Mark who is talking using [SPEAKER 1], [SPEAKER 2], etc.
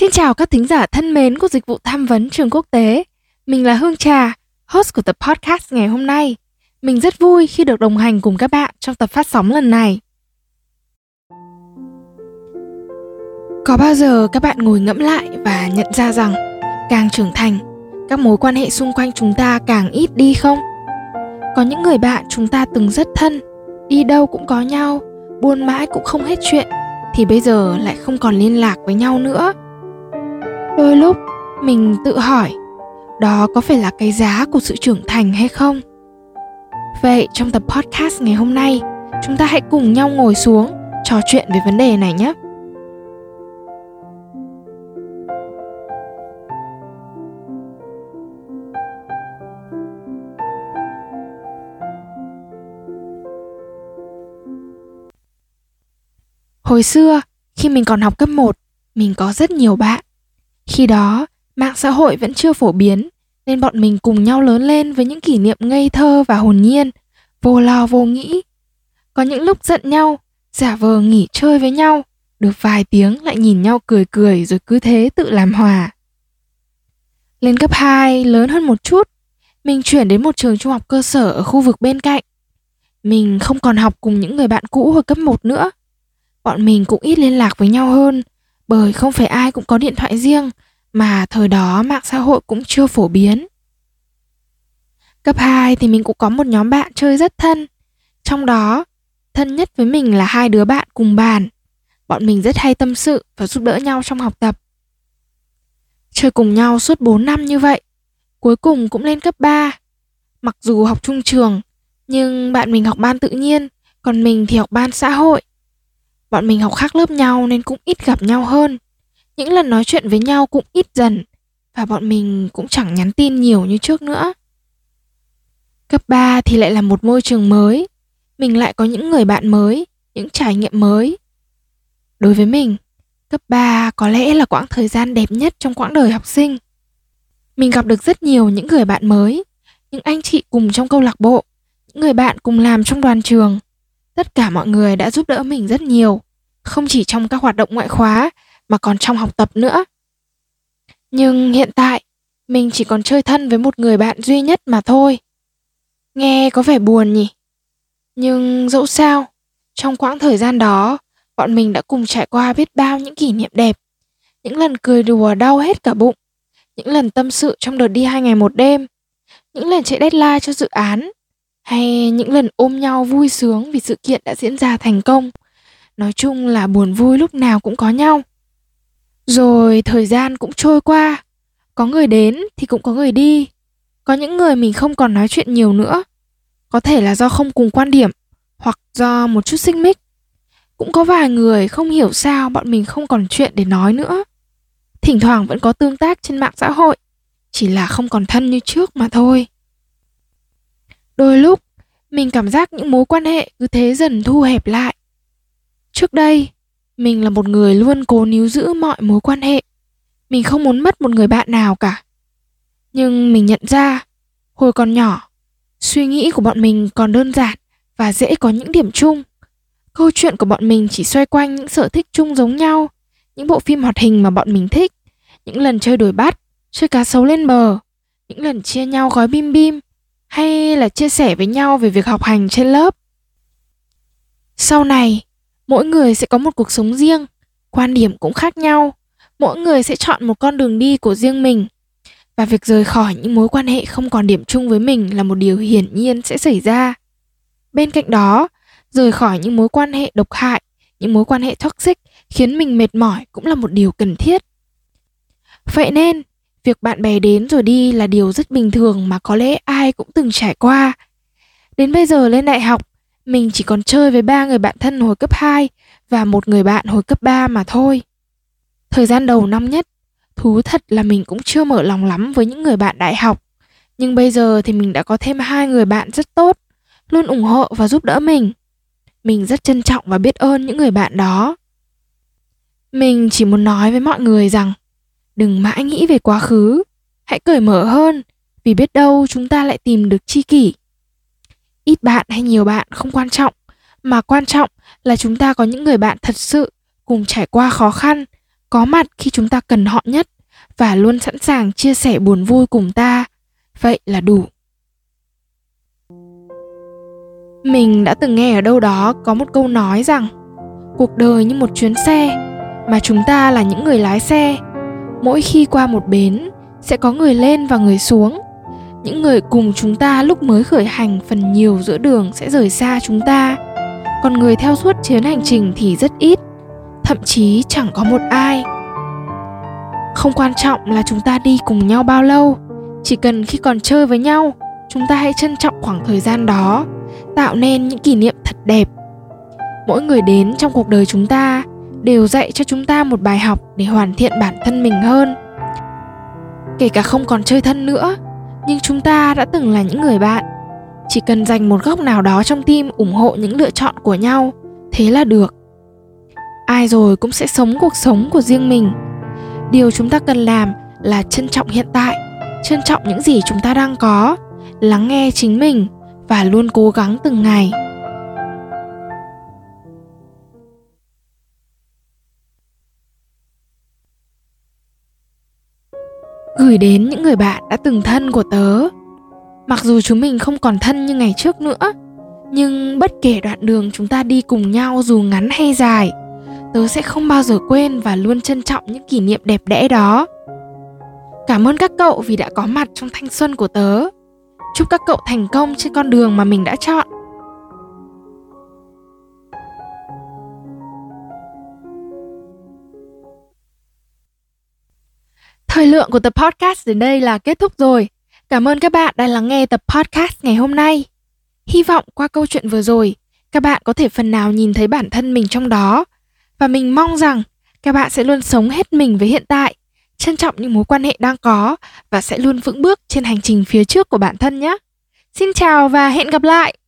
[SPEAKER 1] Xin chào các thính giả thân mến của dịch vụ tham vấn trường quốc tế. Mình là Hương Trà, host của tập podcast ngày hôm nay. Mình rất vui khi được đồng hành cùng các bạn trong tập phát sóng lần này. Có bao giờ các bạn ngồi ngẫm lại và nhận ra rằng càng trưởng thành, các mối quan hệ xung quanh chúng ta càng ít đi không? Có những người bạn chúng ta từng rất thân, đi đâu cũng có nhau, buôn mãi cũng không hết chuyện thì bây giờ lại không còn liên lạc với nhau nữa đôi lúc mình tự hỏi đó có phải là cái giá của sự trưởng thành hay không vậy trong tập podcast ngày hôm nay chúng ta hãy cùng nhau ngồi xuống trò chuyện về vấn đề này nhé Hồi xưa, khi mình còn học cấp 1, mình có rất nhiều bạn. Khi đó, mạng xã hội vẫn chưa phổ biến, nên bọn mình cùng nhau lớn lên với những kỷ niệm ngây thơ và hồn nhiên, vô lo vô nghĩ. Có những lúc giận nhau, giả vờ nghỉ chơi với nhau, được vài tiếng lại nhìn nhau cười cười rồi cứ thế tự làm hòa. Lên cấp 2, lớn hơn một chút, mình chuyển đến một trường trung học cơ sở ở khu vực bên cạnh. Mình không còn học cùng những người bạn cũ hồi cấp 1 nữa. Bọn mình cũng ít liên lạc với nhau hơn bởi không phải ai cũng có điện thoại riêng mà thời đó mạng xã hội cũng chưa phổ biến. Cấp 2 thì mình cũng có một nhóm bạn chơi rất thân. Trong đó, thân nhất với mình là hai đứa bạn cùng bàn. Bọn mình rất hay tâm sự và giúp đỡ nhau trong học tập. Chơi cùng nhau suốt 4 năm như vậy, cuối cùng cũng lên cấp 3. Mặc dù học chung trường, nhưng bạn mình học ban tự nhiên, còn mình thì học ban xã hội. Bọn mình học khác lớp nhau nên cũng ít gặp nhau hơn. Những lần nói chuyện với nhau cũng ít dần và bọn mình cũng chẳng nhắn tin nhiều như trước nữa. Cấp 3 thì lại là một môi trường mới, mình lại có những người bạn mới, những trải nghiệm mới. Đối với mình, cấp 3 có lẽ là quãng thời gian đẹp nhất trong quãng đời học sinh. Mình gặp được rất nhiều những người bạn mới, những anh chị cùng trong câu lạc bộ, những người bạn cùng làm trong đoàn trường tất cả mọi người đã giúp đỡ mình rất nhiều, không chỉ trong các hoạt động ngoại khóa, mà còn trong học tập nữa. Nhưng hiện tại, mình chỉ còn chơi thân với một người bạn duy nhất mà thôi. Nghe có vẻ buồn nhỉ? Nhưng dẫu sao, trong quãng thời gian đó, bọn mình đã cùng trải qua biết bao những kỷ niệm đẹp, những lần cười đùa đau hết cả bụng, những lần tâm sự trong đợt đi hai ngày một đêm, những lần chạy deadline cho dự án hay những lần ôm nhau vui sướng vì sự kiện đã diễn ra thành công. Nói chung là buồn vui lúc nào cũng có nhau. Rồi thời gian cũng trôi qua. Có người đến thì cũng có người đi. Có những người mình không còn nói chuyện nhiều nữa. Có thể là do không cùng quan điểm, hoặc do một chút xích mích. Cũng có vài người không hiểu sao bọn mình không còn chuyện để nói nữa. Thỉnh thoảng vẫn có tương tác trên mạng xã hội. Chỉ là không còn thân như trước mà thôi. Đôi lúc, mình cảm giác những mối quan hệ cứ thế dần thu hẹp lại. Trước đây, mình là một người luôn cố níu giữ mọi mối quan hệ. Mình không muốn mất một người bạn nào cả. Nhưng mình nhận ra, hồi còn nhỏ, suy nghĩ của bọn mình còn đơn giản và dễ có những điểm chung. Câu chuyện của bọn mình chỉ xoay quanh những sở thích chung giống nhau, những bộ phim hoạt hình mà bọn mình thích, những lần chơi đuổi bắt, chơi cá sấu lên bờ, những lần chia nhau gói bim bim, hay là chia sẻ với nhau về việc học hành trên lớp? Sau này, mỗi người sẽ có một cuộc sống riêng, quan điểm cũng khác nhau. Mỗi người sẽ chọn một con đường đi của riêng mình. Và việc rời khỏi những mối quan hệ không còn điểm chung với mình là một điều hiển nhiên sẽ xảy ra. Bên cạnh đó, rời khỏi những mối quan hệ độc hại, những mối quan hệ toxic khiến mình mệt mỏi cũng là một điều cần thiết. Vậy nên việc bạn bè đến rồi đi là điều rất bình thường mà có lẽ ai cũng từng trải qua đến bây giờ lên đại học mình chỉ còn chơi với ba người bạn thân hồi cấp 2 và một người bạn hồi cấp 3 mà thôi. Thời gian đầu năm nhất, thú thật là mình cũng chưa mở lòng lắm với những người bạn đại học. Nhưng bây giờ thì mình đã có thêm hai người bạn rất tốt, luôn ủng hộ và giúp đỡ mình. Mình rất trân trọng và biết ơn những người bạn đó. Mình chỉ muốn nói với mọi người rằng đừng mãi nghĩ về quá khứ, hãy cởi mở hơn vì biết đâu chúng ta lại tìm được tri kỷ. Ít bạn hay nhiều bạn không quan trọng, mà quan trọng là chúng ta có những người bạn thật sự cùng trải qua khó khăn, có mặt khi chúng ta cần họ nhất và luôn sẵn sàng chia sẻ buồn vui cùng ta. Vậy là đủ. Mình đã từng nghe ở đâu đó có một câu nói rằng cuộc đời như một chuyến xe mà chúng ta là những người lái xe. Mỗi khi qua một bến sẽ có người lên và người xuống. Những người cùng chúng ta lúc mới khởi hành phần nhiều giữa đường sẽ rời xa chúng ta. Còn người theo suốt chuyến hành trình thì rất ít, thậm chí chẳng có một ai. Không quan trọng là chúng ta đi cùng nhau bao lâu, chỉ cần khi còn chơi với nhau, chúng ta hãy trân trọng khoảng thời gian đó tạo nên những kỷ niệm thật đẹp mỗi người đến trong cuộc đời chúng ta đều dạy cho chúng ta một bài học để hoàn thiện bản thân mình hơn. Kể cả không còn chơi thân nữa, nhưng chúng ta đã từng là những người bạn. Chỉ cần dành một góc nào đó trong tim ủng hộ những lựa chọn của nhau, thế là được. Ai rồi cũng sẽ sống cuộc sống của riêng mình. Điều chúng ta cần làm là trân trọng hiện tại, trân trọng những gì chúng ta đang có, lắng nghe chính mình và luôn cố gắng từng ngày. Gửi đến những người bạn đã từng thân của tớ. Mặc dù chúng mình không còn thân như ngày trước nữa, nhưng bất kể đoạn đường chúng ta đi cùng nhau dù ngắn hay dài, tớ sẽ không bao giờ quên và luôn trân trọng những kỷ niệm đẹp đẽ đó. Cảm ơn các cậu vì đã có mặt trong thanh xuân của tớ. Chúc các cậu thành công trên con đường mà mình đã chọn. Thời lượng của tập podcast đến đây là kết thúc rồi. Cảm ơn các bạn đã lắng nghe tập podcast ngày hôm nay. Hy vọng qua câu chuyện vừa rồi, các bạn có thể phần nào nhìn thấy bản thân mình trong đó. Và mình mong rằng các bạn sẽ luôn sống hết mình với hiện tại, trân trọng những mối quan hệ đang có và sẽ luôn vững bước trên hành trình phía trước của bản thân nhé. Xin chào và hẹn gặp lại!